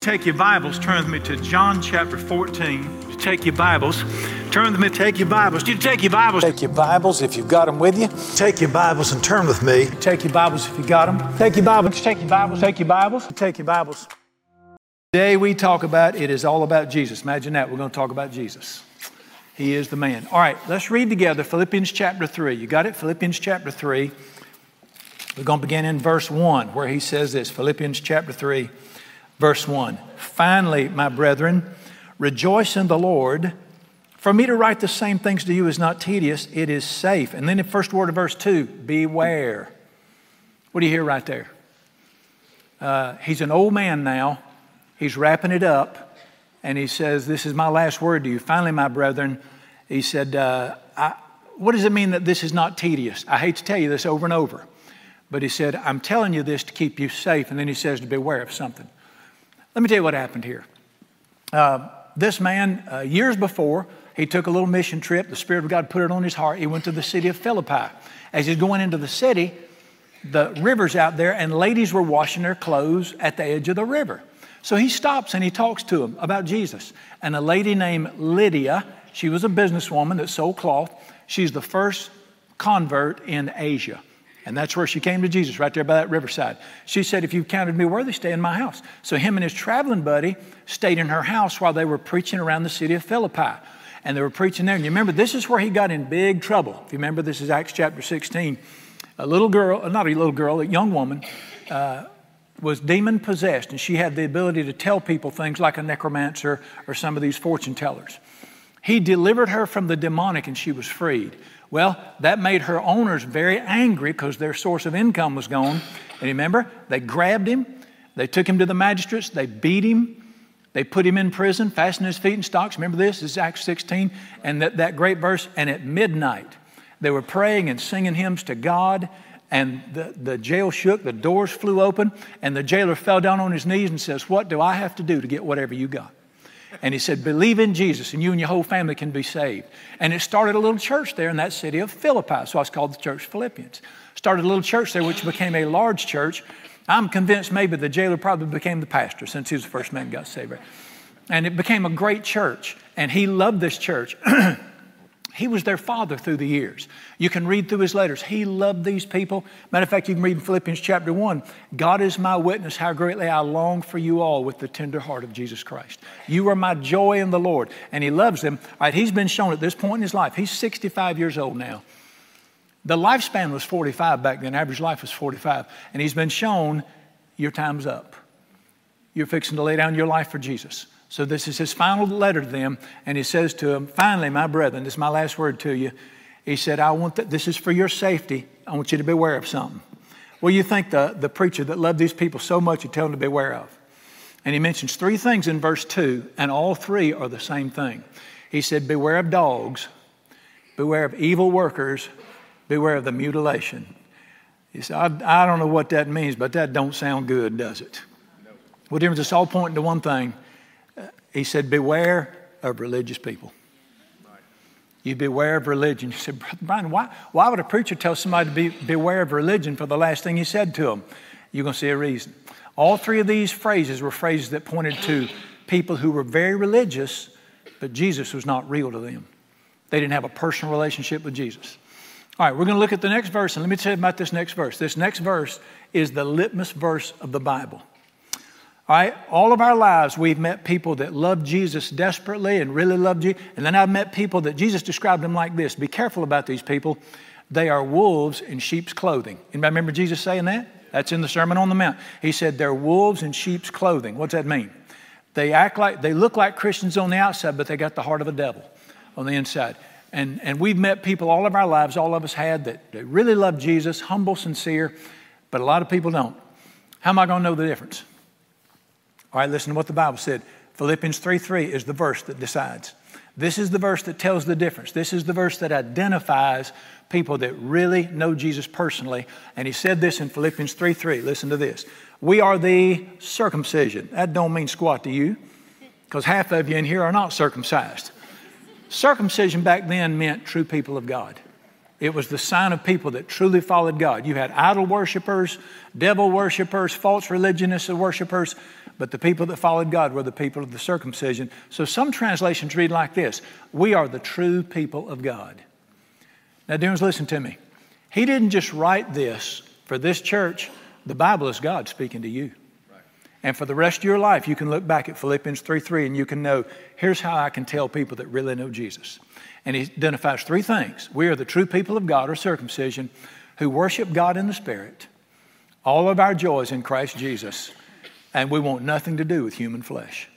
Take your Bibles, turn with me to John chapter 14. Take your Bibles, turn with me, take your Bibles. You take your Bibles. Take your Bibles if you've got them with you. Take your Bibles and turn with me. Take your Bibles if you got them. Take your Bibles, take your Bibles, take your Bibles, take your Bibles. Today we talk about it is all about Jesus. Imagine that. We're going to talk about Jesus. He is the man. All right, let's read together Philippians chapter 3. You got it? Philippians chapter 3. We're going to begin in verse 1 where he says this Philippians chapter 3 Verse 1 Finally, my brethren, rejoice in the Lord. For me to write the same things to you is not tedious, it is safe. And then the first word of verse 2 beware. What do you hear right there? Uh, he's an old man now. He's wrapping it up. And he says, This is my last word to you. Finally, my brethren, he said, uh, I, What does it mean that this is not tedious? I hate to tell you this over and over. But he said, I'm telling you this to keep you safe. And then he says to beware of something. Let me tell you what happened here. Uh, this man, uh, years before, he took a little mission trip. The Spirit of God put it on his heart. He went to the city of Philippi. As he's going into the city, the river's out there, and ladies were washing their clothes at the edge of the river. So he stops and he talks to them about Jesus. And a lady named Lydia, she was a businesswoman that sold cloth. She's the first convert in Asia. And that's where she came to Jesus, right there by that riverside. She said, If you've counted me worthy, stay in my house. So him and his traveling buddy stayed in her house while they were preaching around the city of Philippi. And they were preaching there. And you remember, this is where he got in big trouble. If you remember, this is Acts chapter 16. A little girl, not a little girl, a young woman, uh, was demon possessed, and she had the ability to tell people things like a necromancer or some of these fortune tellers. He delivered her from the demonic, and she was freed. Well, that made her owners very angry because their source of income was gone. And remember, they grabbed him, they took him to the magistrates, they beat him, they put him in prison, fastened his feet in stocks. Remember this? This is Acts 16. And that, that great verse, and at midnight, they were praying and singing hymns to God, and the, the jail shook, the doors flew open, and the jailer fell down on his knees and says, What do I have to do to get whatever you got? And he said, Believe in Jesus, and you and your whole family can be saved. And it started a little church there in that city of Philippi. So it's called the Church Philippians. Started a little church there, which became a large church. I'm convinced maybe the jailer probably became the pastor since he was the first man got saved. And it became a great church. And he loved this church. He was their father through the years. You can read through his letters. He loved these people. Matter of fact, you can read in Philippians chapter 1 God is my witness how greatly I long for you all with the tender heart of Jesus Christ. You are my joy in the Lord. And he loves them. All right, he's been shown at this point in his life. He's 65 years old now. The lifespan was 45 back then, average life was 45. And he's been shown your time's up. You're fixing to lay down your life for Jesus. So this is his final letter to them, and he says to them, Finally, my brethren, this is my last word to you. He said, I want that this is for your safety. I want you to beware of something. Well, you think the, the preacher that loved these people so much, you tell them to beware of. And he mentions three things in verse 2, and all three are the same thing. He said, Beware of dogs, beware of evil workers, beware of the mutilation. He said, I, I don't know what that means, but that don't sound good, does it? What difference? It's all pointing to one thing he said, Beware of religious people. You beware of religion. You said, Brother Brian, why, why would a preacher tell somebody to be, beware of religion for the last thing he said to them? You're going to see a reason. All three of these phrases were phrases that pointed to people who were very religious, but Jesus was not real to them. They didn't have a personal relationship with Jesus. All right, we're going to look at the next verse, and let me tell you about this next verse. This next verse is the litmus verse of the Bible. All right, all of our lives, we've met people that love Jesus desperately and really loved you. And then I've met people that Jesus described them like this Be careful about these people. They are wolves in sheep's clothing. Anybody remember Jesus saying that? That's in the Sermon on the Mount. He said, They're wolves in sheep's clothing. What's that mean? They act like, they look like Christians on the outside, but they got the heart of a devil on the inside. And, and we've met people all of our lives, all of us had, that, that really love Jesus, humble, sincere, but a lot of people don't. How am I going to know the difference? All right, listen to what the Bible said. Philippians 3 3 is the verse that decides. This is the verse that tells the difference. This is the verse that identifies people that really know Jesus personally. And he said this in Philippians 3 3. Listen to this. We are the circumcision. That don't mean squat to you, because half of you in here are not circumcised. Circumcision back then meant true people of God. It was the sign of people that truly followed God. You had idol worshippers, devil worshippers, false religionists and worshippers, but the people that followed God were the people of the circumcision. So some translations read like this We are the true people of God. Now, dears, listen to me. He didn't just write this for this church, the Bible is God speaking to you. And for the rest of your life, you can look back at Philippians 3 3 and you can know here's how I can tell people that really know Jesus. And he identifies three things. We are the true people of God, or circumcision, who worship God in the Spirit. All of our joys in Christ Jesus and we want nothing to do with human flesh.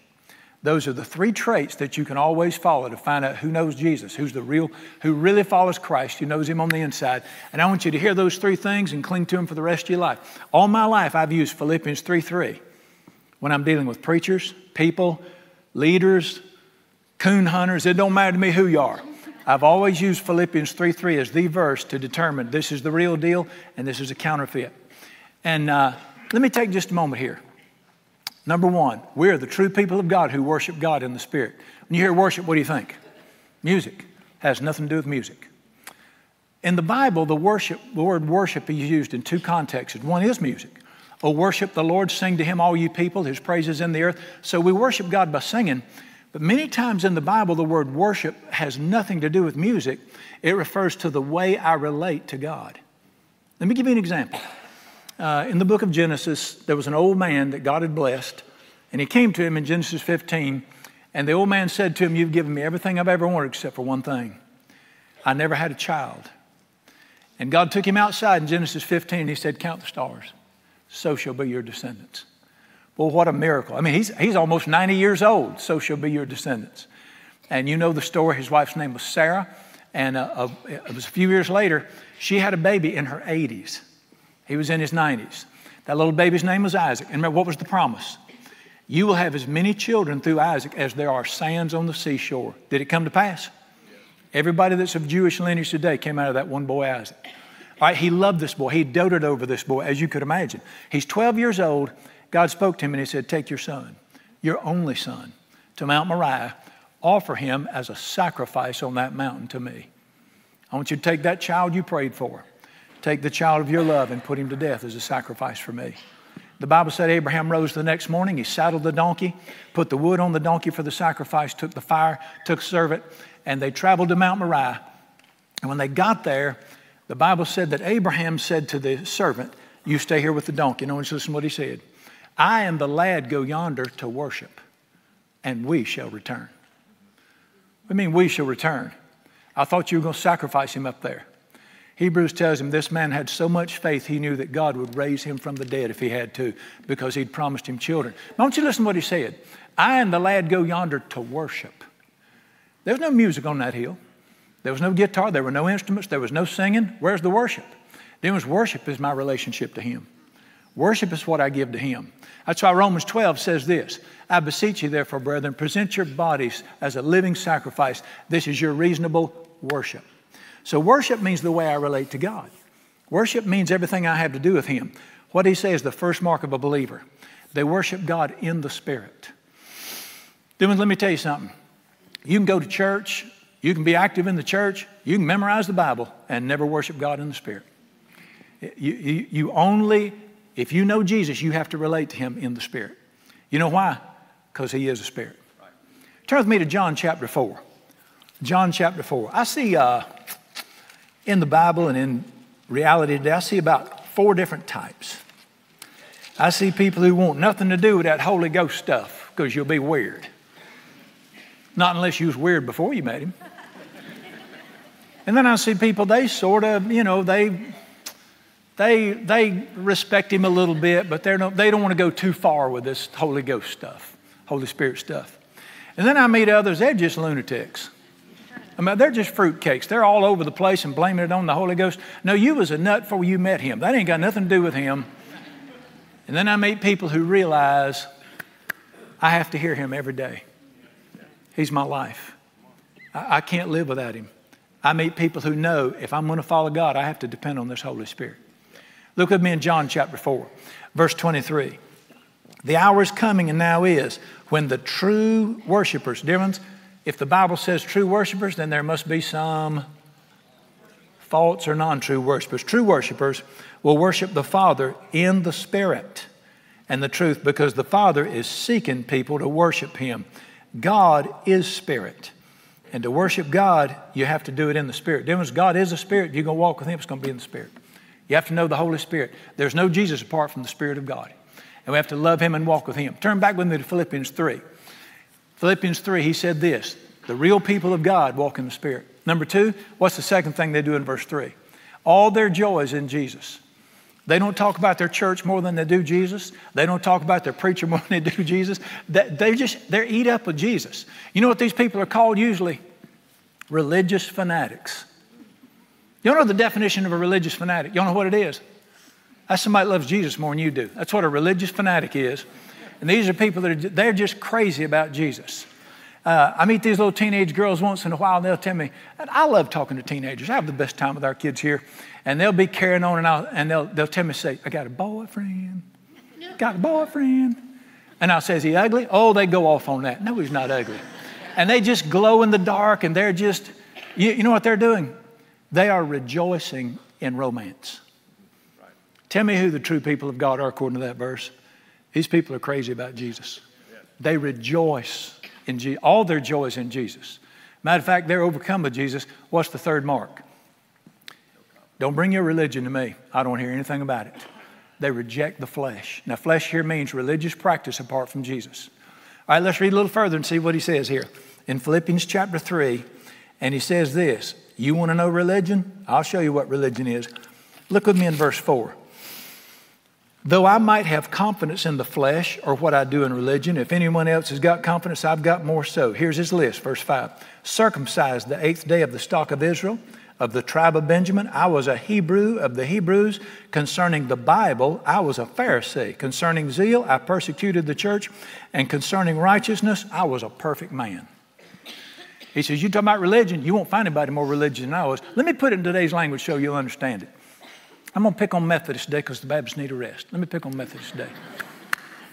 Those are the three traits that you can always follow to find out who knows Jesus, who's the real, who really follows Christ, who knows Him on the inside. And I want you to hear those three things and cling to them for the rest of your life. All my life, I've used Philippians 3 3 when I'm dealing with preachers, people, leaders, coon hunters. It don't matter to me who you are. I've always used Philippians 3 3 as the verse to determine this is the real deal and this is a counterfeit. And uh, let me take just a moment here. Number one, we are the true people of God who worship God in the Spirit. When you hear worship, what do you think? Music has nothing to do with music. In the Bible, the worship, the word worship is used in two contexts. One is music. Oh, worship the Lord, sing to him, all you people, his praises in the earth. So we worship God by singing. But many times in the Bible, the word worship has nothing to do with music. It refers to the way I relate to God. Let me give you an example. Uh, in the book of Genesis, there was an old man that God had blessed, and he came to him in Genesis 15, and the old man said to him, You've given me everything I've ever wanted except for one thing. I never had a child. And God took him outside in Genesis 15, and he said, Count the stars. So shall be your descendants. Well, what a miracle. I mean, he's, he's almost 90 years old. So shall be your descendants. And you know the story. His wife's name was Sarah. And uh, uh, it was a few years later, she had a baby in her 80s. He was in his 90s. That little baby's name was Isaac. And remember, what was the promise? You will have as many children through Isaac as there are sands on the seashore. Did it come to pass? Everybody that's of Jewish lineage today came out of that one boy, Isaac. All right, he loved this boy. He doted over this boy, as you could imagine. He's 12 years old. God spoke to him and he said, Take your son, your only son, to Mount Moriah. Offer him as a sacrifice on that mountain to me. I want you to take that child you prayed for Take the child of your love and put him to death as a sacrifice for me. The Bible said Abraham rose the next morning. He saddled the donkey, put the wood on the donkey for the sacrifice, took the fire, took servant, and they traveled to Mount Moriah. And when they got there, the Bible said that Abraham said to the servant, You stay here with the donkey. No one's listening to what he said. I and the lad go yonder to worship, and we shall return. I mean, we shall return. I thought you were going to sacrifice him up there. Hebrews tells him this man had so much faith he knew that God would raise him from the dead if he had to because he'd promised him children. Don't you listen to what he said? I and the lad go yonder to worship. There was no music on that hill. There was no guitar. There were no instruments. There was no singing. Where's the worship? Was worship is my relationship to him. Worship is what I give to him. That's why Romans 12 says this I beseech you, therefore, brethren, present your bodies as a living sacrifice. This is your reasonable worship. So worship means the way I relate to God. Worship means everything I have to do with Him. What he says is the first mark of a believer. They worship God in the Spirit. Then let me tell you something. You can go to church, you can be active in the church, you can memorize the Bible and never worship God in the Spirit. You, you, you only, if you know Jesus, you have to relate to Him in the Spirit. You know why? Because He is a Spirit. Turn with me to John chapter 4. John chapter 4. I see. Uh, in the Bible and in reality today, I see about four different types. I see people who want nothing to do with that Holy Ghost stuff because you'll be weird. Not unless you was weird before you met him. And then I see people, they sort of, you know, they, they, they respect him a little bit, but they're no, they don't want to go too far with this Holy Ghost stuff, Holy Spirit stuff. And then I meet others, they're just lunatics. I mean, they're just fruitcakes. They're all over the place and blaming it on the Holy Ghost. No, you was a nut before you met him. That ain't got nothing to do with him. And then I meet people who realize I have to hear him every day. He's my life. I, I can't live without him. I meet people who know if I'm going to follow God, I have to depend on this Holy Spirit. Look with me in John chapter 4, verse 23. The hour is coming and now is when the true worshipers, dear ones, if the Bible says true worshipers, then there must be some false or non true worshipers. True worshipers will worship the Father in the Spirit and the truth because the Father is seeking people to worship Him. God is spirit. And to worship God, you have to do it in the Spirit. Difference, God is a Spirit. You're going to walk with Him, it's going to be in the Spirit. You have to know the Holy Spirit. There's no Jesus apart from the Spirit of God. And we have to love Him and walk with Him. Turn back with me to Philippians 3. Philippians 3, he said this the real people of God walk in the Spirit. Number two, what's the second thing they do in verse 3? All their joy is in Jesus. They don't talk about their church more than they do Jesus. They don't talk about their preacher more than they do Jesus. They just, they're eat up with Jesus. You know what these people are called usually? Religious fanatics. You don't know the definition of a religious fanatic? You don't know what it is? That's somebody that loves Jesus more than you do. That's what a religious fanatic is. And these are people that are, they're just crazy about Jesus. Uh, I meet these little teenage girls once in a while, and they'll tell me, I love talking to teenagers. I have the best time with our kids here. And they'll be carrying on, and, I'll, and they'll, they'll tell me, say, I got a boyfriend. Got a boyfriend. And I'll say, is he ugly? Oh, they go off on that. No, he's not ugly. And they just glow in the dark, and they're just, you, you know what they're doing? They are rejoicing in romance. Tell me who the true people of God are according to that verse. These people are crazy about Jesus. They rejoice in Jesus. All their joy is in Jesus. Matter of fact, they're overcome with Jesus. What's the third mark? Don't bring your religion to me. I don't hear anything about it. They reject the flesh. Now, flesh here means religious practice apart from Jesus. All right, let's read a little further and see what he says here. In Philippians chapter 3, and he says this You want to know religion? I'll show you what religion is. Look with me in verse 4. Though I might have confidence in the flesh or what I do in religion, if anyone else has got confidence, I've got more so. Here's his list, verse 5. Circumcised the eighth day of the stock of Israel, of the tribe of Benjamin. I was a Hebrew of the Hebrews. Concerning the Bible, I was a Pharisee. Concerning zeal, I persecuted the church. And concerning righteousness, I was a perfect man. He says, You talk about religion, you won't find anybody more religious than I was. Let me put it in today's language so you'll understand it. I'm going to pick on Methodist Day because the Baptists need a rest. Let me pick on Methodist Day.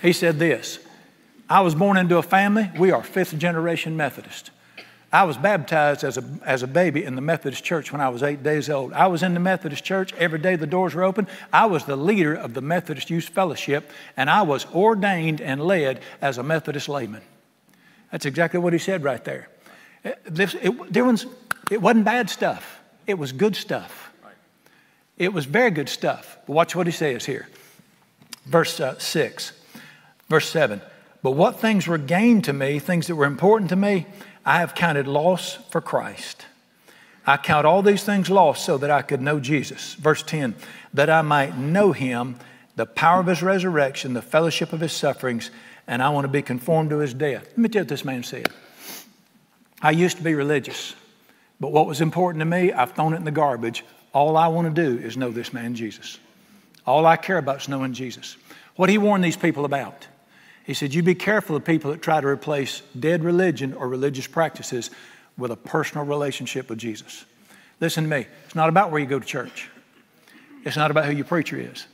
He said this I was born into a family, we are fifth generation Methodist. I was baptized as a, as a baby in the Methodist church when I was eight days old. I was in the Methodist church. Every day the doors were open. I was the leader of the Methodist Youth Fellowship, and I was ordained and led as a Methodist layman. That's exactly what he said right there. It, it, it wasn't bad stuff, it was good stuff. It was very good stuff. But watch what he says here. Verse uh, 6, verse 7. But what things were gained to me, things that were important to me, I have counted loss for Christ. I count all these things lost so that I could know Jesus. Verse 10, that I might know him, the power of his resurrection, the fellowship of his sufferings, and I want to be conformed to his death. Let me tell you what this man said. I used to be religious, but what was important to me, I've thrown it in the garbage. All I want to do is know this man, Jesus. All I care about is knowing Jesus. What he warned these people about? He said, You be careful of people that try to replace dead religion or religious practices with a personal relationship with Jesus. Listen to me. It's not about where you go to church. It's not about who your preacher is.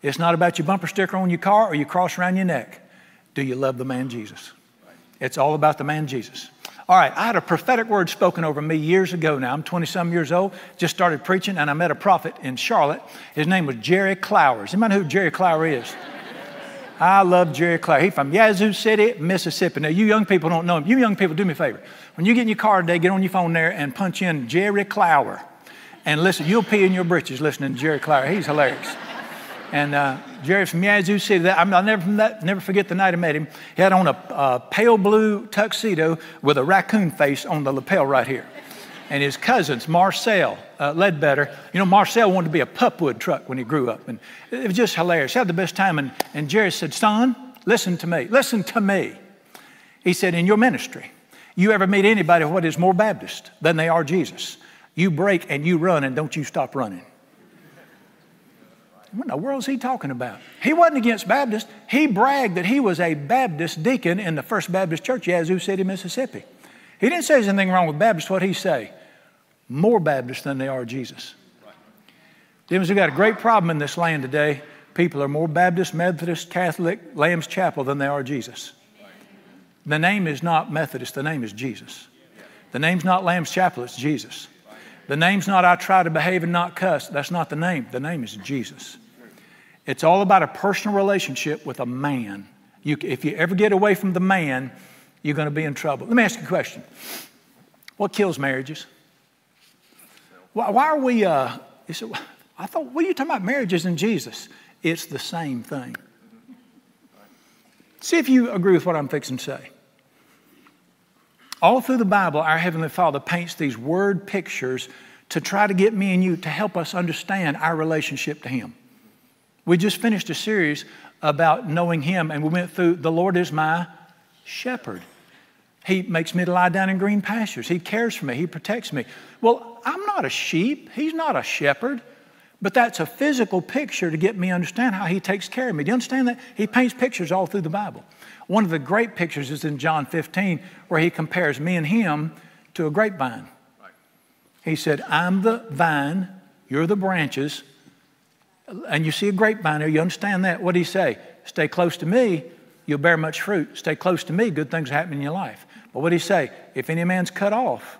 It's not about your bumper sticker on your car or your cross around your neck. Do you love the man Jesus? It's all about the man Jesus. All right, I had a prophetic word spoken over me years ago now. I'm 20 some years old, just started preaching, and I met a prophet in Charlotte. His name was Jerry Clowers. Anybody know who Jerry Clower is? I love Jerry Clower. He's from Yazoo City, Mississippi. Now, you young people don't know him. You young people, do me a favor. When you get in your car today, get on your phone there and punch in Jerry Clower. And listen, you'll pee in your britches listening to Jerry Clower. He's hilarious. And uh, Jerry from Yazoo City, that, I'll never, never forget the night I met him. He had on a, a pale blue tuxedo with a raccoon face on the lapel right here. And his cousins, Marcel uh, Ledbetter, you know, Marcel wanted to be a pulpwood truck when he grew up. And it was just hilarious. He had the best time. And, and Jerry said, Son, listen to me. Listen to me. He said, In your ministry, you ever meet anybody what is more Baptist than they are Jesus? You break and you run, and don't you stop running. What in the world is he talking about? He wasn't against Baptists. He bragged that he was a Baptist deacon in the First Baptist Church, Yazoo City, Mississippi. He didn't say there's anything wrong with Baptists. What he say? More Baptist than they are Jesus. Right. we've got a great problem in this land today. People are more Baptist, Methodist, Catholic, Lamb's Chapel than they are Jesus. The name is not Methodist, the name is Jesus. The name's not Lamb's Chapel, it's Jesus. The name's not I try to behave and not cuss. That's not the name. The name is Jesus. It's all about a personal relationship with a man. You, if you ever get away from the man, you're going to be in trouble. Let me ask you a question What kills marriages? Why, why are we, uh, I thought, what are you talking about marriages and Jesus? It's the same thing. See if you agree with what I'm fixing to say. All through the Bible, our Heavenly Father paints these word pictures to try to get me and you to help us understand our relationship to Him. We just finished a series about knowing Him, and we went through the Lord is my shepherd. He makes me to lie down in green pastures. He cares for me. He protects me. Well, I'm not a sheep. He's not a shepherd. But that's a physical picture to get me to understand how he takes care of me. Do you understand that? He paints pictures all through the Bible. One of the great pictures is in John 15, where he compares me and him to a grapevine. He said, I'm the vine, you're the branches, and you see a grapevine there, you understand that. What did he say? Stay close to me, you'll bear much fruit. Stay close to me, good things happen in your life. But what did he say? If any man's cut off,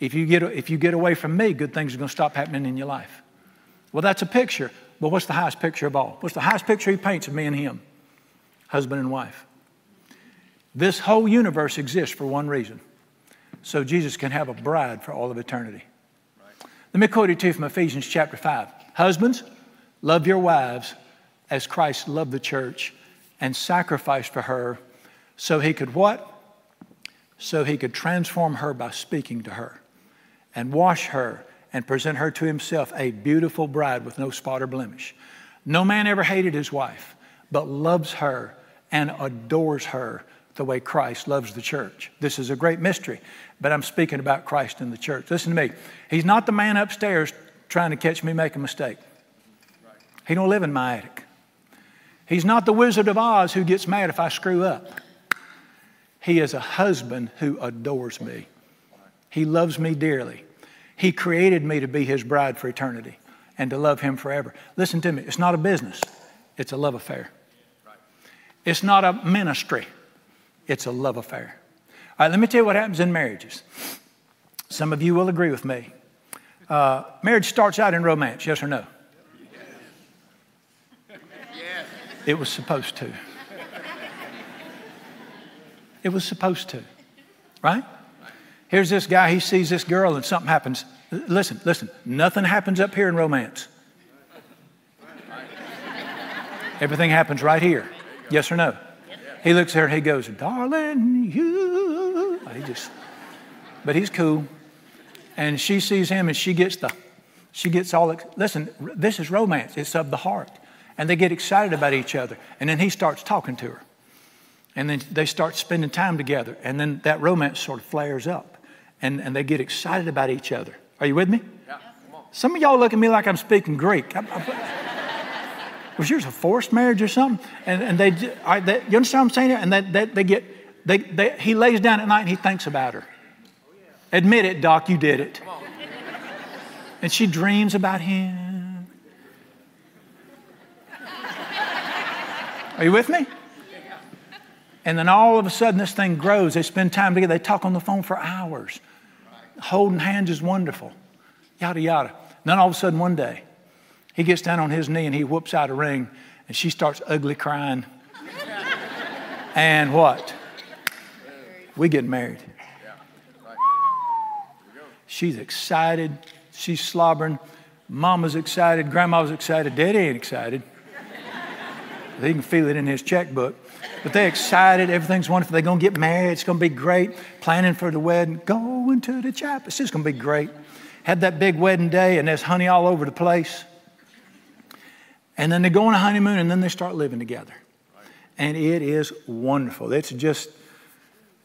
if you get, if you get away from me, good things are going to stop happening in your life. Well, that's a picture. But what's the highest picture of all? What's the highest picture he paints of me and him? Husband and wife. This whole universe exists for one reason so Jesus can have a bride for all of eternity. Let me quote it to you from Ephesians chapter 5. Husbands, love your wives as Christ loved the church and sacrificed for her so he could what? So he could transform her by speaking to her and wash her and present her to himself a beautiful bride with no spot or blemish. No man ever hated his wife, but loves her and adores her the way Christ loves the church. This is a great mystery, but I'm speaking about Christ in the church. Listen to me. He's not the man upstairs trying to catch me make a mistake. He don't live in my attic. He's not the Wizard of Oz who gets mad if I screw up. He is a husband who adores me. He loves me dearly. He created me to be his bride for eternity and to love him forever. Listen to me, it's not a business, it's a love affair. It's not a ministry, it's a love affair. All right, let me tell you what happens in marriages. Some of you will agree with me. Uh, marriage starts out in romance, yes or no? Yes. It was supposed to. It was supposed to, right? Here's this guy, he sees this girl, and something happens. Listen, listen, nothing happens up here in romance. Everything happens right here. Yes or no? He looks at her he goes, Darling, you. He just, but he's cool. And she sees him and she gets the, she gets all, listen, this is romance. It's of the heart. And they get excited about each other. And then he starts talking to her. And then they start spending time together. And then that romance sort of flares up. And, and they get excited about each other. Are you with me? Yeah. Some of y'all look at me like I'm speaking Greek. I, I, was yours a forced marriage or something? And, and they, I, they, you understand what I'm saying? And they, they, they get, they, they, he lays down at night and he thinks about her. Admit it, Doc, you did it. And she dreams about him. Are you with me? And then all of a sudden, this thing grows. They spend time together. They talk on the phone for hours. Holding hands is wonderful. Yada, yada. And then all of a sudden, one day, he gets down on his knee and he whoops out a ring, and she starts ugly crying. and what? We get married. She's excited. She's slobbering. Mama's excited. Grandma's excited. Daddy ain't excited. He can feel it in his checkbook. But they're excited. Everything's wonderful. They're going to get married. It's going to be great. Planning for the wedding. Going to the chapel. It's just going to be great. Had that big wedding day, and there's honey all over the place. And then they go on a honeymoon, and then they start living together. And it is wonderful. It's just,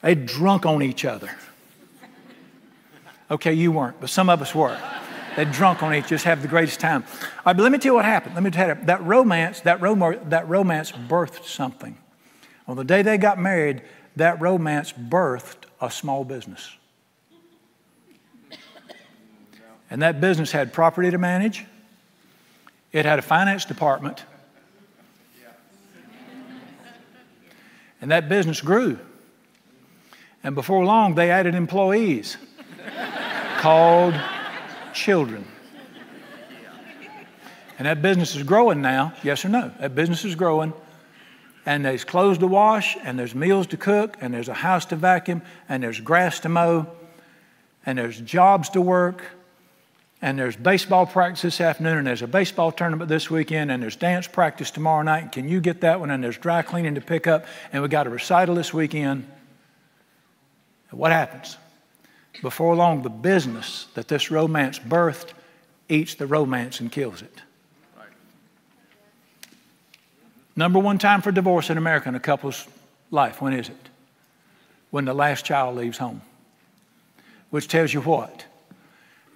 they drunk on each other. Okay, you weren't, but some of us were. They drunk on each, just have the greatest time. Right, but let me tell you what happened. Let me tell you that romance, that romance, that romance birthed something. On the day they got married, that romance birthed a small business. And that business had property to manage, it had a finance department, and that business grew. And before long, they added employees called children. And that business is growing now, yes or no? That business is growing. And there's clothes to wash, and there's meals to cook, and there's a house to vacuum, and there's grass to mow, and there's jobs to work, and there's baseball practice this afternoon, and there's a baseball tournament this weekend, and there's dance practice tomorrow night. Can you get that one? And there's dry cleaning to pick up, and we got a recital this weekend. What happens? Before long, the business that this romance birthed eats the romance and kills it. Number one time for divorce in America in a couple's life, when is it? When the last child leaves home. Which tells you what?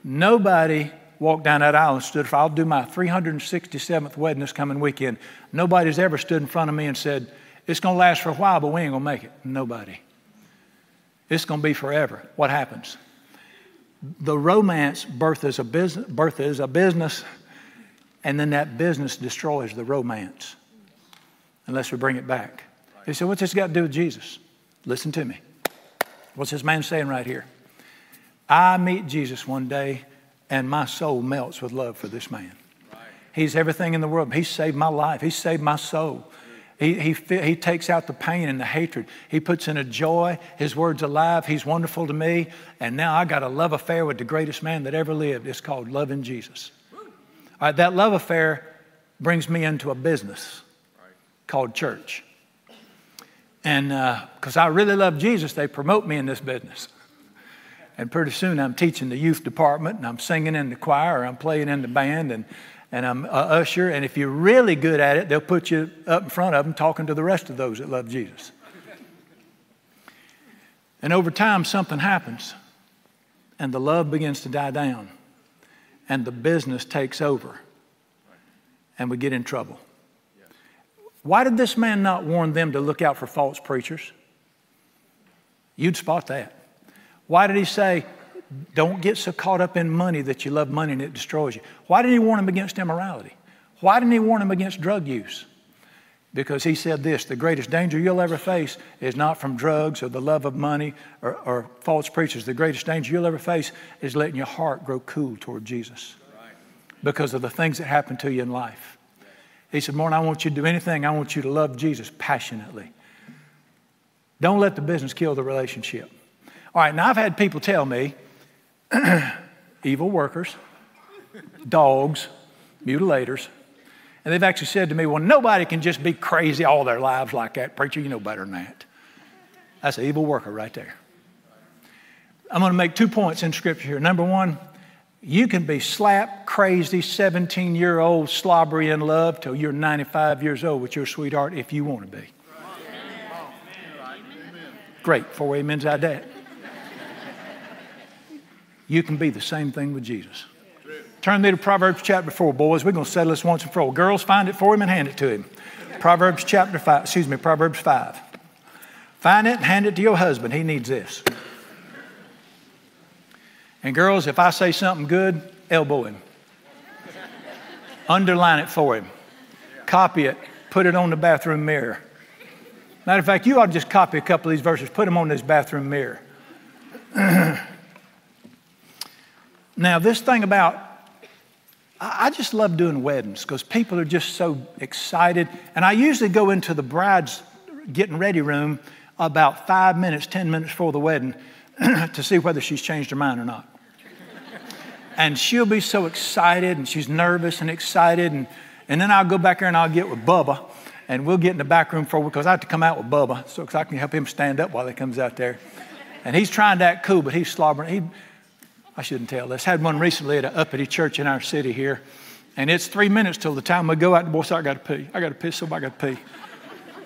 Nobody walked down that aisle and stood for, I'll do my 367th wedding this coming weekend. Nobody's ever stood in front of me and said, It's going to last for a while, but we ain't going to make it. Nobody. It's going to be forever. What happens? The romance birth is a business, birth is a business, and then that business destroys the romance unless we bring it back. He said, What's this got to do with Jesus? Listen to me. What's this man saying right here? I meet Jesus one day, and my soul melts with love for this man. He's everything in the world. He saved my life, He saved my soul. He, he, he takes out the pain and the hatred. He puts in a joy. His word's alive. He's wonderful to me. And now I got a love affair with the greatest man that ever lived. It's called loving Jesus. All right, that love affair brings me into a business called church. And because uh, I really love Jesus, they promote me in this business. And pretty soon I'm teaching the youth department and I'm singing in the choir I'm playing in the band and, and I'm a usher. And if you're really good at it, they'll put you up in front of them talking to the rest of those that love Jesus. And over time, something happens and the love begins to die down and the business takes over and we get in trouble. Why did this man not warn them to look out for false preachers? You'd spot that. Why did he say, don't get so caught up in money that you love money and it destroys you? Why didn't he warn them against immorality? Why didn't he warn them against drug use? Because he said this the greatest danger you'll ever face is not from drugs or the love of money or, or false preachers. The greatest danger you'll ever face is letting your heart grow cool toward Jesus because of the things that happen to you in life. He said, Morning, I want you to do anything. I want you to love Jesus passionately. Don't let the business kill the relationship. All right, now I've had people tell me, evil workers, dogs, mutilators, and they've actually said to me, Well, nobody can just be crazy all their lives like that. Preacher, you know better than that. That's an evil worker right there. I'm going to make two points in Scripture here. Number one, you can be slap crazy, 17 year old, slobbery in love till you're 95 years old with your sweetheart if you want to be. Great, four amens out that. You can be the same thing with Jesus. Turn me to Proverbs chapter 4, boys. We're going to settle this once and for all. Girls, find it for him and hand it to him. Proverbs chapter 5, excuse me, Proverbs 5. Find it and hand it to your husband. He needs this. And girls, if I say something good, elbow him. Underline it for him. Copy it. Put it on the bathroom mirror. Matter of fact, you ought to just copy a couple of these verses, put them on this bathroom mirror. Now, this thing about, I just love doing weddings because people are just so excited. And I usually go into the bride's getting ready room about five minutes, 10 minutes before the wedding to see whether she's changed her mind or not and she'll be so excited and she's nervous and excited. And, and then I'll go back there and I'll get with Bubba and we'll get in the back room for because I have to come out with Bubba so I can help him stand up while he comes out there. And he's trying to act cool, but he's slobbering. He, I shouldn't tell this. Had one recently at an uppity church in our city here, and it's three minutes till the time we go out. The boy said, "I got to pee. I got to piss. So I got to pee."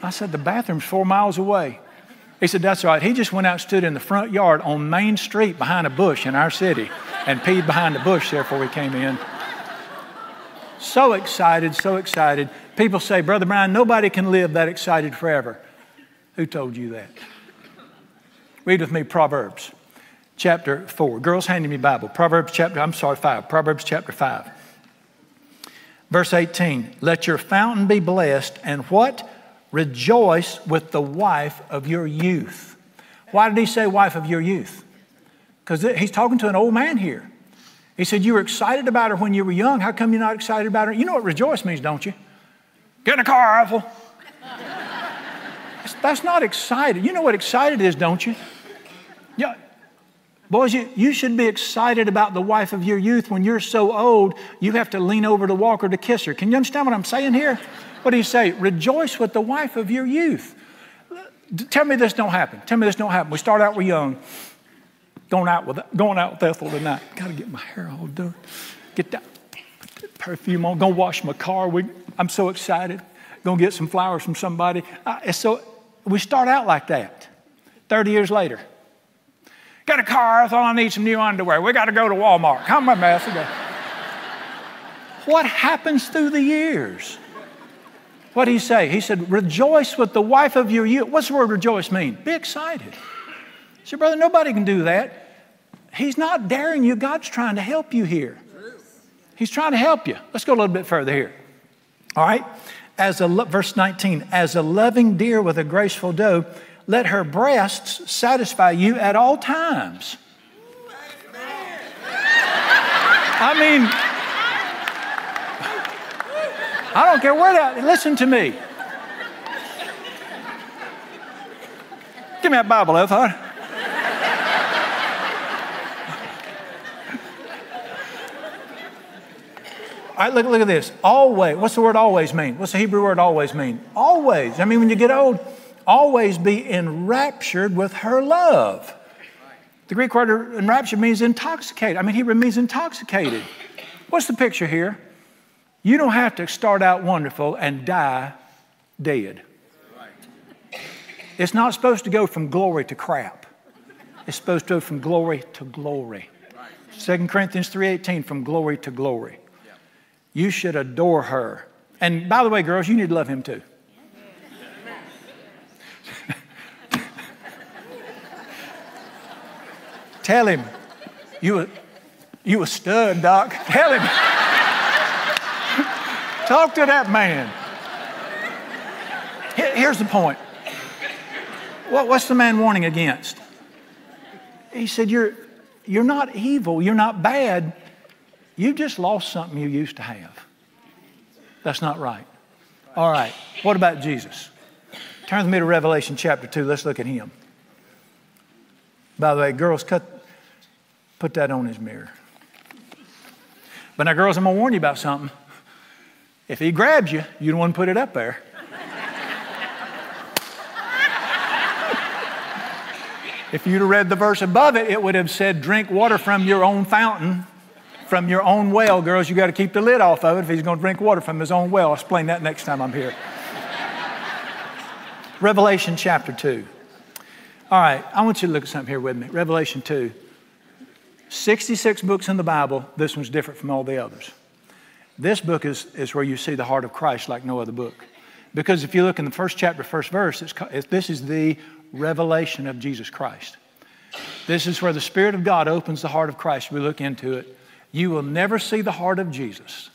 I said, "The bathroom's four miles away." He said, That's right. He just went out and stood in the front yard on Main Street behind a bush in our city and peed behind the bush there before we came in. So excited, so excited. People say, Brother Brian, nobody can live that excited forever. Who told you that? Read with me Proverbs chapter 4. Girls, handing me Bible. Proverbs chapter, I'm sorry, 5. Proverbs chapter 5. Verse 18. Let your fountain be blessed, and what? Rejoice with the wife of your youth. Why did he say wife of your youth? Because he's talking to an old man here. He said, You were excited about her when you were young. How come you're not excited about her? You know what rejoice means, don't you? Get in a car, Ethel. That's not excited. You know what excited is, don't you? Boys, you, you should be excited about the wife of your youth when you're so old you have to lean over to walk her to kiss her. Can you understand what I'm saying here? What do you say? Rejoice with the wife of your youth. Tell me this don't happen. Tell me this don't happen. We start out, we're young. Going out with, going out with Ethel tonight. Got to get my hair all done. Get that perfume on. Go wash my car. We, I'm so excited. Gonna get some flowers from somebody. Uh, so we start out like that. 30 years later. Got a car. I thought I need some new underwear. We got to go to Walmart. Come on, man. what happens through the years? What did he say? He said, Rejoice with the wife of your youth. What's the word rejoice mean? Be excited. He said, Brother, nobody can do that. He's not daring you. God's trying to help you here. He's trying to help you. Let's go a little bit further here. All right? As a verse 19, as a loving deer with a graceful doe, let her breasts satisfy you at all times. I mean, I don't care where that, listen to me. Give me that Bible, huh? All right, look, look at this. Always. What's the word always mean? What's the Hebrew word always mean? Always. I mean, when you get old, always be enraptured with her love. The Greek word enraptured means intoxicated. I mean, Hebrew means intoxicated. What's the picture here? You don't have to start out wonderful and die dead. It's not supposed to go from glory to crap. It's supposed to go from glory to glory. 2 Corinthians 3:18 from glory to glory. You should adore her. And by the way, girls, you need to love him too. Tell him, you a, you a stud, Doc. Tell him. Talk to that man. Here's the point. What, what's the man warning against? He said, you're, you're not evil, you're not bad, you just lost something you used to have. That's not right. All right, what about Jesus? Turn with me to Revelation chapter 2. Let's look at him. By the way, girls, cut, put that on his mirror. But now, girls, I'm going to warn you about something. If he grabs you, you don't want to put it up there. if you'd have read the verse above it, it would have said, Drink water from your own fountain from your own well, girls. You got to keep the lid off of it if he's going to drink water from his own well. I'll explain that next time I'm here. Revelation chapter 2. All right, I want you to look at something here with me. Revelation 2. 66 books in the Bible. This one's different from all the others. This book is, is where you see the heart of Christ like no other book. Because if you look in the first chapter, first verse, it's, this is the revelation of Jesus Christ. This is where the Spirit of God opens the heart of Christ. We look into it. You will never see the heart of Jesus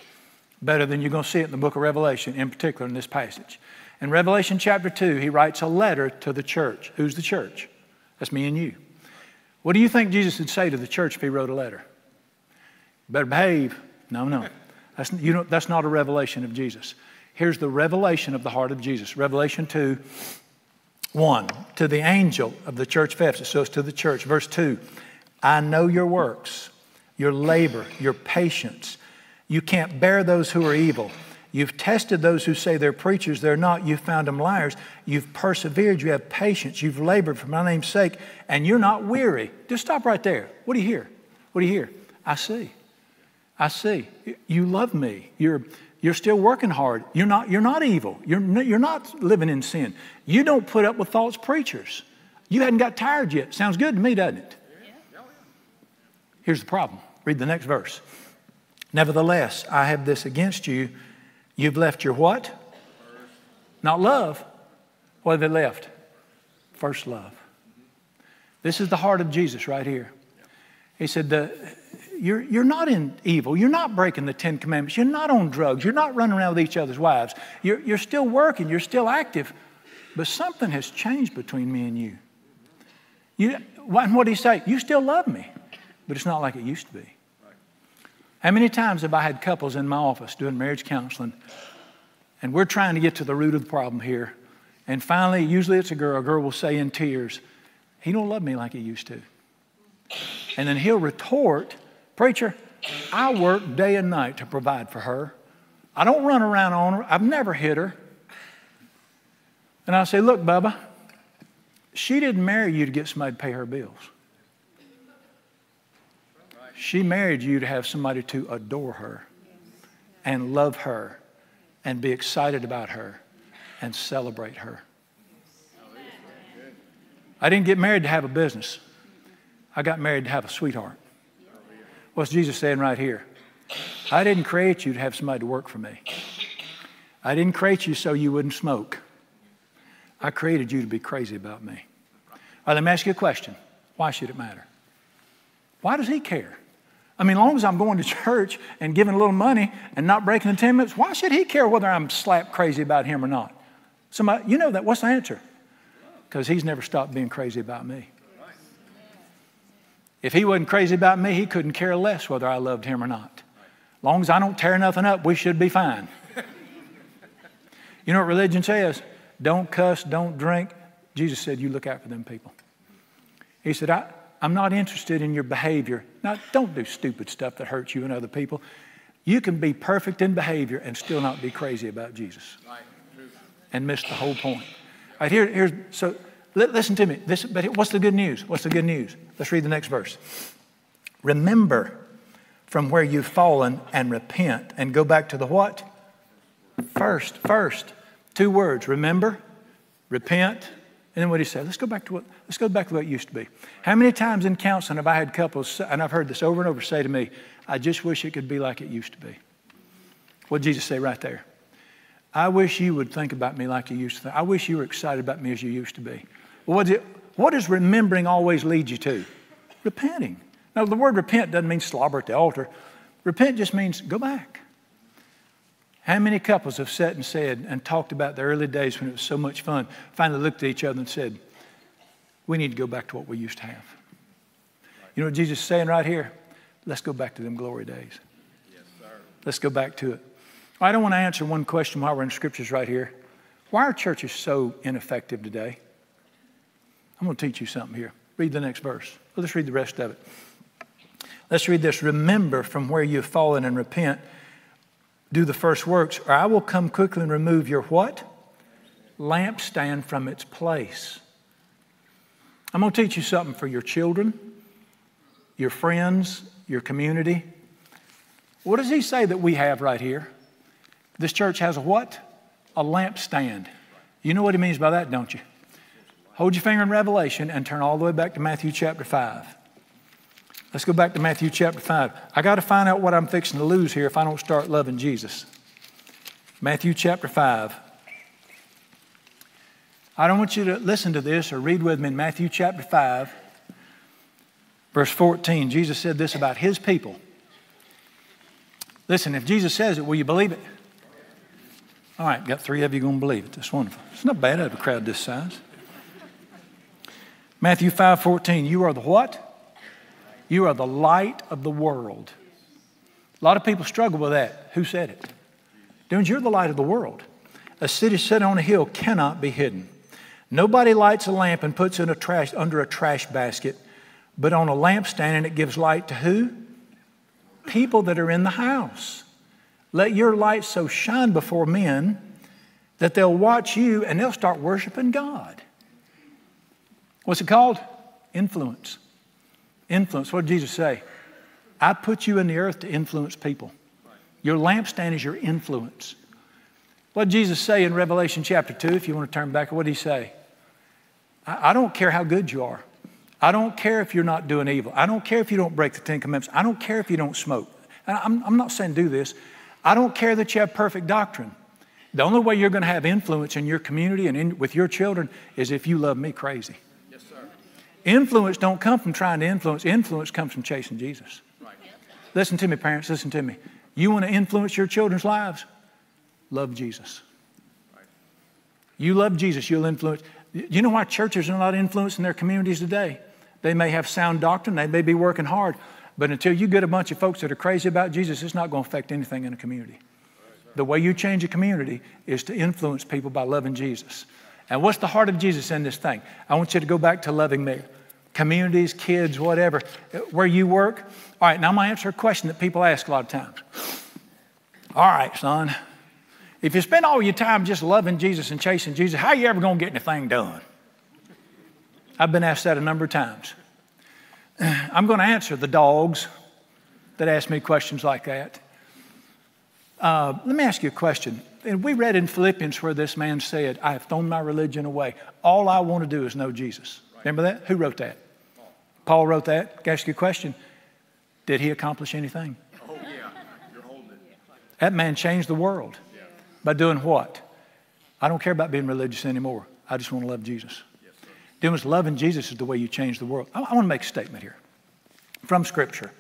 better than you're going to see it in the book of Revelation, in particular in this passage. In Revelation chapter 2, he writes a letter to the church. Who's the church? That's me and you. What do you think Jesus would say to the church if he wrote a letter? better behave. No, no. That's, you know, that's not a revelation of Jesus. Here's the revelation of the heart of Jesus. Revelation 2, 1. To the angel of the church of Ephesus. So it's to the church. Verse 2. I know your works your labor, your patience. You can't bear those who are evil. You've tested those who say they're preachers, they're not. You've found them liars. You've persevered. You have patience. You've labored for my name's sake, and you're not weary. Just stop right there. What do you hear? What do you hear? I see. I see. You love me. You're, you're still working hard. You're not, you're not evil. You're, you're not living in sin. You don't put up with false preachers. You hadn't got tired yet. Sounds good to me, doesn't it? Here's the problem. Read the next verse. Nevertheless, I have this against you. You've left your what? Not love. What have they left? First love. This is the heart of Jesus right here. He said, you're, you're not in evil. You're not breaking the Ten Commandments. You're not on drugs. You're not running around with each other's wives. You're, you're still working. You're still active. But something has changed between me and you. you what did he say? You still love me but it's not like it used to be. How many times have I had couples in my office doing marriage counseling, and we're trying to get to the root of the problem here, and finally, usually it's a girl, a girl will say in tears, He don't love me like he used to. And then he'll retort, Preacher, I work day and night to provide for her. I don't run around on her. I've never hit her. And I say, Look, Bubba, she didn't marry you to get somebody to pay her bills. She married you to have somebody to adore her and love her and be excited about her and celebrate her. I didn't get married to have a business. I got married to have a sweetheart. What's Jesus saying right here? I didn't create you to have somebody to work for me. I didn't create you so you wouldn't smoke. I created you to be crazy about me. All right, let me ask you a question. Why should it matter? Why does he care? I mean, as long as I'm going to church and giving a little money and not breaking the 10 minutes, why should he care whether I'm slap crazy about him or not? Somebody, you know that. What's the answer? Because he's never stopped being crazy about me. If he wasn't crazy about me, he couldn't care less whether I loved him or not. As long as I don't tear nothing up, we should be fine. you know what religion says? Don't cuss, don't drink. Jesus said, You look out for them people. He said, I, I'm not interested in your behavior. Now, don't do stupid stuff that hurts you and other people. You can be perfect in behavior and still not be crazy about Jesus and miss the whole point. All right, here, here's so listen to me. This, but what's the good news? What's the good news? Let's read the next verse. Remember from where you've fallen and repent and go back to the what? First, first. Two words. Remember, repent, and then what he said. Let's go back to what let's go back to what it used to be. How many times in counseling have I had couples, and I've heard this over and over say to me, I just wish it could be like it used to be. What did Jesus say right there? I wish you would think about me like you used to think. I wish you were excited about me as you used to be. Well, what, it, what does remembering always lead you to? Repenting. Now, the word repent doesn't mean slobber at the altar. Repent just means go back. How many couples have sat and said and talked about the early days when it was so much fun, finally looked at each other and said, We need to go back to what we used to have? You know what Jesus is saying right here? Let's go back to them glory days. Yes, sir. Let's go back to it. I don't want to answer one question while we're in scriptures right here. Why are churches so ineffective today? I'm going to teach you something here. Read the next verse. Let's read the rest of it. Let's read this. Remember from where you've fallen and repent. Do the first works, or I will come quickly and remove your what? Lampstand from its place. I'm going to teach you something for your children, your friends, your community. What does he say that we have right here? This church has a what? A lampstand. You know what he means by that, don't you? Hold your finger in Revelation and turn all the way back to Matthew chapter 5. Let's go back to Matthew chapter 5. I got to find out what I'm fixing to lose here if I don't start loving Jesus. Matthew chapter 5. I don't want you to listen to this or read with me in Matthew chapter 5, verse 14. Jesus said this about his people. Listen, if Jesus says it, will you believe it? All right, got three of you going to believe it. That's wonderful. It's not bad to have a crowd this size. Matthew 5 14, you are the what? You are the light of the world. A lot of people struggle with that. Who said it? Dude, you're the light of the world. A city set on a hill cannot be hidden. Nobody lights a lamp and puts it a trash, under a trash basket, but on a lampstand, and it gives light to who? People that are in the house. Let your light so shine before men that they'll watch you and they'll start worshiping God. What's it called? Influence. Influence. What did Jesus say? I put you in the earth to influence people. Your lampstand is your influence. What did Jesus say in Revelation chapter 2? If you want to turn back, what did he say? I, I don't care how good you are. I don't care if you're not doing evil. I don't care if you don't break the Ten Commandments. I don't care if you don't smoke. And I'm, I'm not saying do this. I don't care that you have perfect doctrine. The only way you're going to have influence in your community and in, with your children is if you love me crazy. Influence don't come from trying to influence. Influence comes from chasing Jesus. Right. Listen to me, parents. Listen to me. You want to influence your children's lives? Love Jesus. Right. You love Jesus, you'll influence. You know why churches are not influencing their communities today? They may have sound doctrine, they may be working hard. But until you get a bunch of folks that are crazy about Jesus, it's not going to affect anything in a community. The way you change a community is to influence people by loving Jesus. And what's the heart of Jesus in this thing? I want you to go back to loving me. Communities, kids, whatever, where you work. All right, now I'm going to answer a question that people ask a lot of times. All right, son, if you spend all your time just loving Jesus and chasing Jesus, how are you ever going to get anything done? I've been asked that a number of times. I'm going to answer the dogs that ask me questions like that. Uh, let me ask you a question. And we read in Philippians where this man said, I have thrown my religion away. All I want to do is know Jesus. Remember that? Who wrote that? Paul wrote that. I ask you a question. Did he accomplish anything? Oh, yeah. You're holding it. That man changed the world. Yeah. By doing what? I don't care about being religious anymore. I just want to love Jesus. Yes, Doing loving Jesus is the way you change the world. I, I want to make a statement here from Scripture.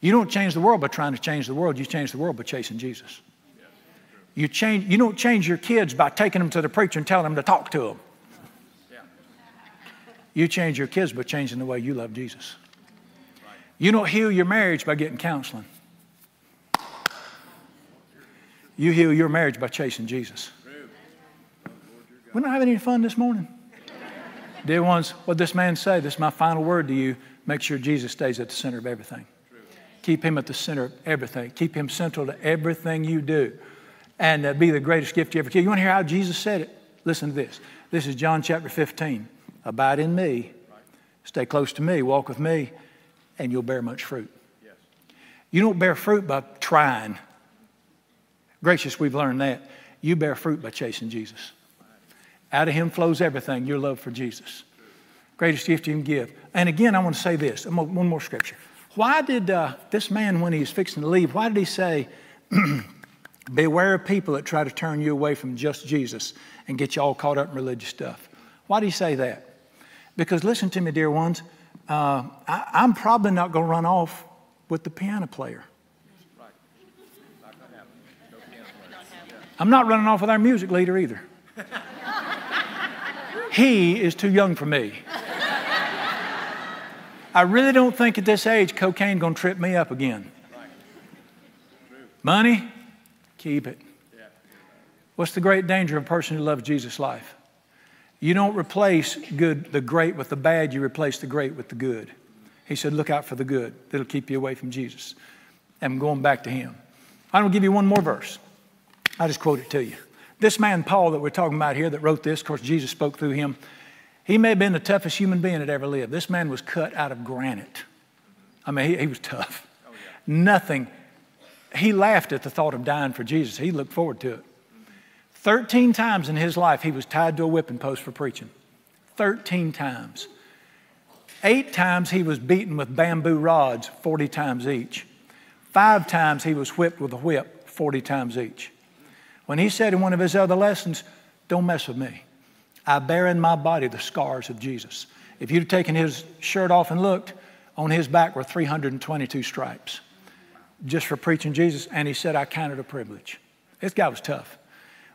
You don't change the world by trying to change the world, you change the world by chasing Jesus. You, change, you don't change your kids by taking them to the preacher and telling them to talk to them. You change your kids by changing the way you love Jesus. You don't heal your marriage by getting counseling. You heal your marriage by chasing Jesus. We're not having any fun this morning. Dear ones, what this man say? This is my final word to you. Make sure Jesus stays at the center of everything. Keep him at the center of everything. Keep him central to everything you do. And uh, be the greatest gift you ever get. You want to hear how Jesus said it? Listen to this. This is John chapter 15. Abide in me, stay close to me, walk with me, and you'll bear much fruit. Yes. You don't bear fruit by trying. Gracious, we've learned that. You bear fruit by chasing Jesus. Out of him flows everything, your love for Jesus. Greatest gift you can give. And again, I want to say this one more scripture. Why did uh, this man, when he was fixing to leave, why did he say, Beware of people that try to turn you away from just Jesus and get you all caught up in religious stuff? Why do you say that? Because listen to me, dear ones, uh, I, I'm probably not going to run off with the piano player. I'm not running off with our music leader either. he is too young for me. I really don't think at this age cocaine going to trip me up again. Money, keep it. What's the great danger of a person who loves Jesus' life? You don't replace good, the great with the bad, you replace the great with the good. He said, Look out for the good. That'll keep you away from Jesus. I'm going back to him. I'm going to give you one more verse. I just quote it to you. This man, Paul, that we're talking about here, that wrote this, of course, Jesus spoke through him. He may have been the toughest human being that ever lived. This man was cut out of granite. I mean, he, he was tough. Oh, yeah. Nothing. He laughed at the thought of dying for Jesus. He looked forward to it. 13 times in his life, he was tied to a whipping post for preaching. 13 times. Eight times he was beaten with bamboo rods, 40 times each. Five times he was whipped with a whip, 40 times each. When he said in one of his other lessons, Don't mess with me. I bear in my body the scars of Jesus. If you'd taken his shirt off and looked, on his back were 322 stripes just for preaching Jesus. And he said, I counted a privilege. This guy was tough.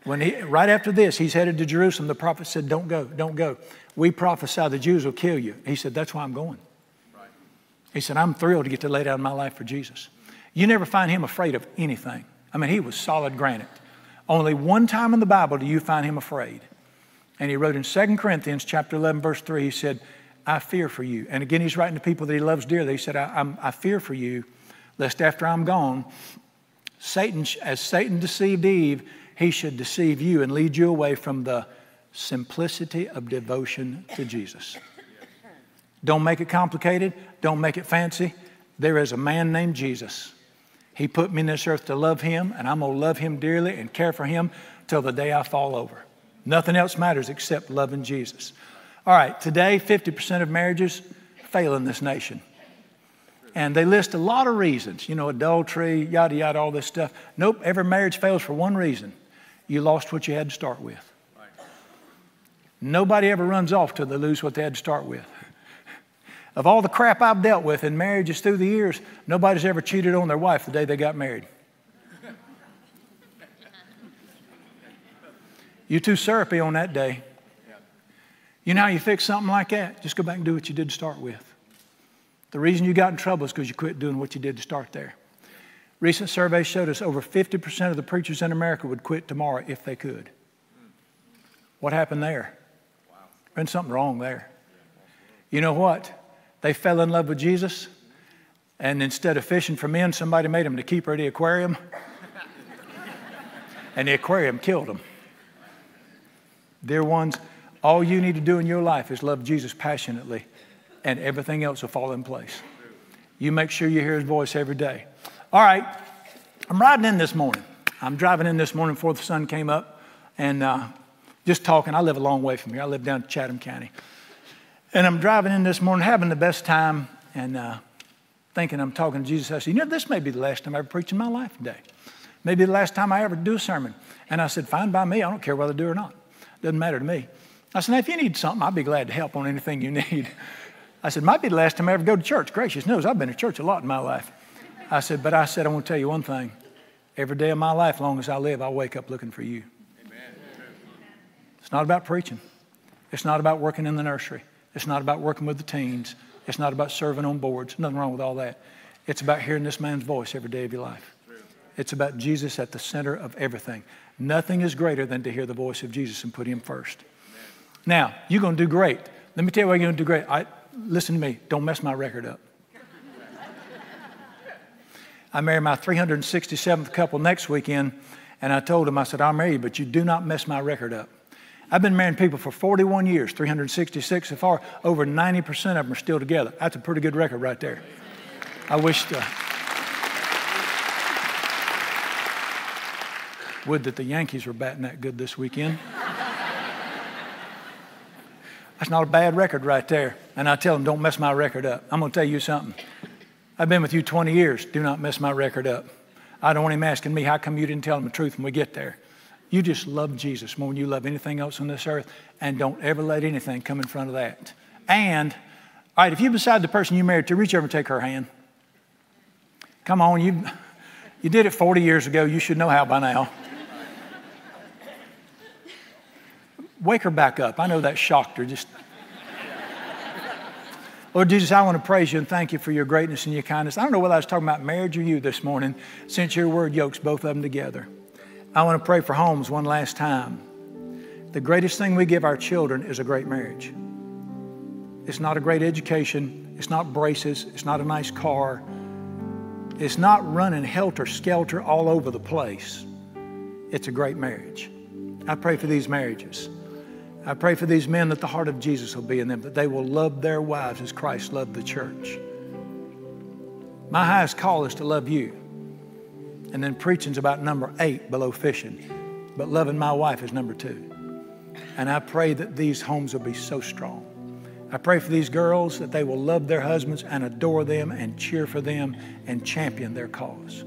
When he, right after this, he's headed to Jerusalem. The prophet said, Don't go, don't go. We prophesy the Jews will kill you. He said, That's why I'm going. Right. He said, I'm thrilled to get to lay down my life for Jesus. You never find him afraid of anything. I mean, he was solid granite. Only one time in the Bible do you find him afraid. And he wrote in 2 Corinthians chapter 11, verse 3, he said, I fear for you. And again, he's writing to people that he loves dearly. He said, I, I fear for you, lest after I'm gone, Satan, as Satan deceived Eve, he should deceive you and lead you away from the simplicity of devotion to Jesus. Don't make it complicated, don't make it fancy. There is a man named Jesus. He put me in this earth to love him, and I'm going to love him dearly and care for him till the day I fall over. Nothing else matters except loving Jesus. All right, today, 50% of marriages fail in this nation. And they list a lot of reasons, you know, adultery, yada, yada, all this stuff. Nope, every marriage fails for one reason you lost what you had to start with. Nobody ever runs off till they lose what they had to start with. Of all the crap I've dealt with in marriages through the years, nobody's ever cheated on their wife the day they got married. you too syrupy on that day. You know how you fix something like that? Just go back and do what you did to start with. The reason you got in trouble is because you quit doing what you did to start there. Recent surveys showed us over 50% of the preachers in America would quit tomorrow if they could. What happened there? Been something wrong there. You know what? They fell in love with Jesus, and instead of fishing for men, somebody made them the keeper of the aquarium, and the aquarium killed them. Dear ones, all you need to do in your life is love Jesus passionately, and everything else will fall in place. You make sure you hear his voice every day. All right, I'm riding in this morning. I'm driving in this morning before the sun came up, and uh, just talking. I live a long way from here. I live down Chatham County. And I'm driving in this morning, having the best time, and uh, thinking I'm talking to Jesus. I said, You know, this may be the last time I ever preach in my life today. Maybe the last time I ever do a sermon. And I said, Fine by me. I don't care whether I do or not. Doesn't matter to me. I said, Now, if you need something, I'll be glad to help on anything you need. I said, Might be the last time I ever go to church. Gracious knows I've been to church a lot in my life. I said, But I said, I want to tell you one thing. Every day of my life, long as I live, I'll wake up looking for you. Amen. It's not about preaching. It's not about working in the nursery. It's not about working with the teens. It's not about serving on boards. Nothing wrong with all that. It's about hearing this man's voice every day of your life. It's about Jesus at the center of everything. Nothing is greater than to hear the voice of Jesus and put him first. Now, you're going to do great. Let me tell you why you're going to do great. I, listen to me. Don't mess my record up. I marry my 367th couple next weekend, and I told them, I said, I'll marry you, but you do not mess my record up. I've been marrying people for 41 years, 366 so far. Over 90% of them are still together. That's a pretty good record right there. I wish. Would that the Yankees were batting that good this weekend. That's not a bad record right there. And I tell them, don't mess my record up. I'm going to tell you something. I've been with you 20 years. Do not mess my record up. I don't want him asking me, how come you didn't tell him the truth when we get there? You just love Jesus more than you love anything else on this earth, and don't ever let anything come in front of that. And, all right, if you beside the person you married to, reach over and take her hand. Come on, you, you did it 40 years ago. You should know how by now. Wake her back up. I know that shocked her. Just Lord Jesus, I want to praise you and thank you for your greatness and your kindness. I don't know whether I was talking about marriage or you this morning, since your word yokes both of them together. I want to pray for homes one last time. The greatest thing we give our children is a great marriage. It's not a great education, it's not braces, it's not a nice car, it's not running helter skelter all over the place. It's a great marriage. I pray for these marriages. I pray for these men that the heart of Jesus will be in them, that they will love their wives as Christ loved the church. My highest call is to love you. And then preaching's about number eight below fishing. But loving my wife is number two. And I pray that these homes will be so strong. I pray for these girls that they will love their husbands and adore them and cheer for them and champion their cause.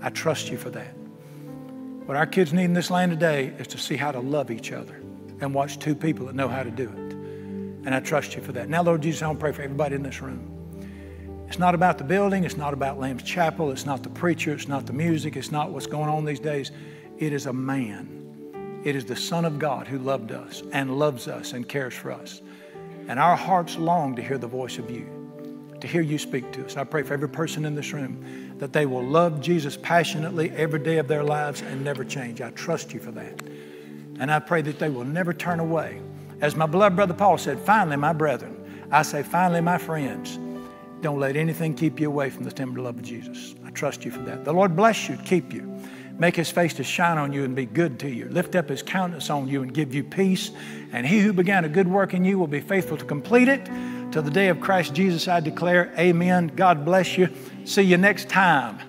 I trust you for that. What our kids need in this land today is to see how to love each other and watch two people that know how to do it. And I trust you for that. Now, Lord Jesus, I want to pray for everybody in this room. It's not about the building. It's not about Lamb's Chapel. It's not the preacher. It's not the music. It's not what's going on these days. It is a man. It is the Son of God who loved us and loves us and cares for us. And our hearts long to hear the voice of you, to hear you speak to us. I pray for every person in this room that they will love Jesus passionately every day of their lives and never change. I trust you for that. And I pray that they will never turn away. As my beloved brother Paul said, finally, my brethren, I say, finally, my friends, don't let anything keep you away from the tender love of Jesus. I trust you for that. The Lord bless you, keep you. Make his face to shine on you and be good to you. Lift up his countenance on you and give you peace. And he who began a good work in you will be faithful to complete it. Till the day of Christ Jesus, I declare, Amen. God bless you. See you next time.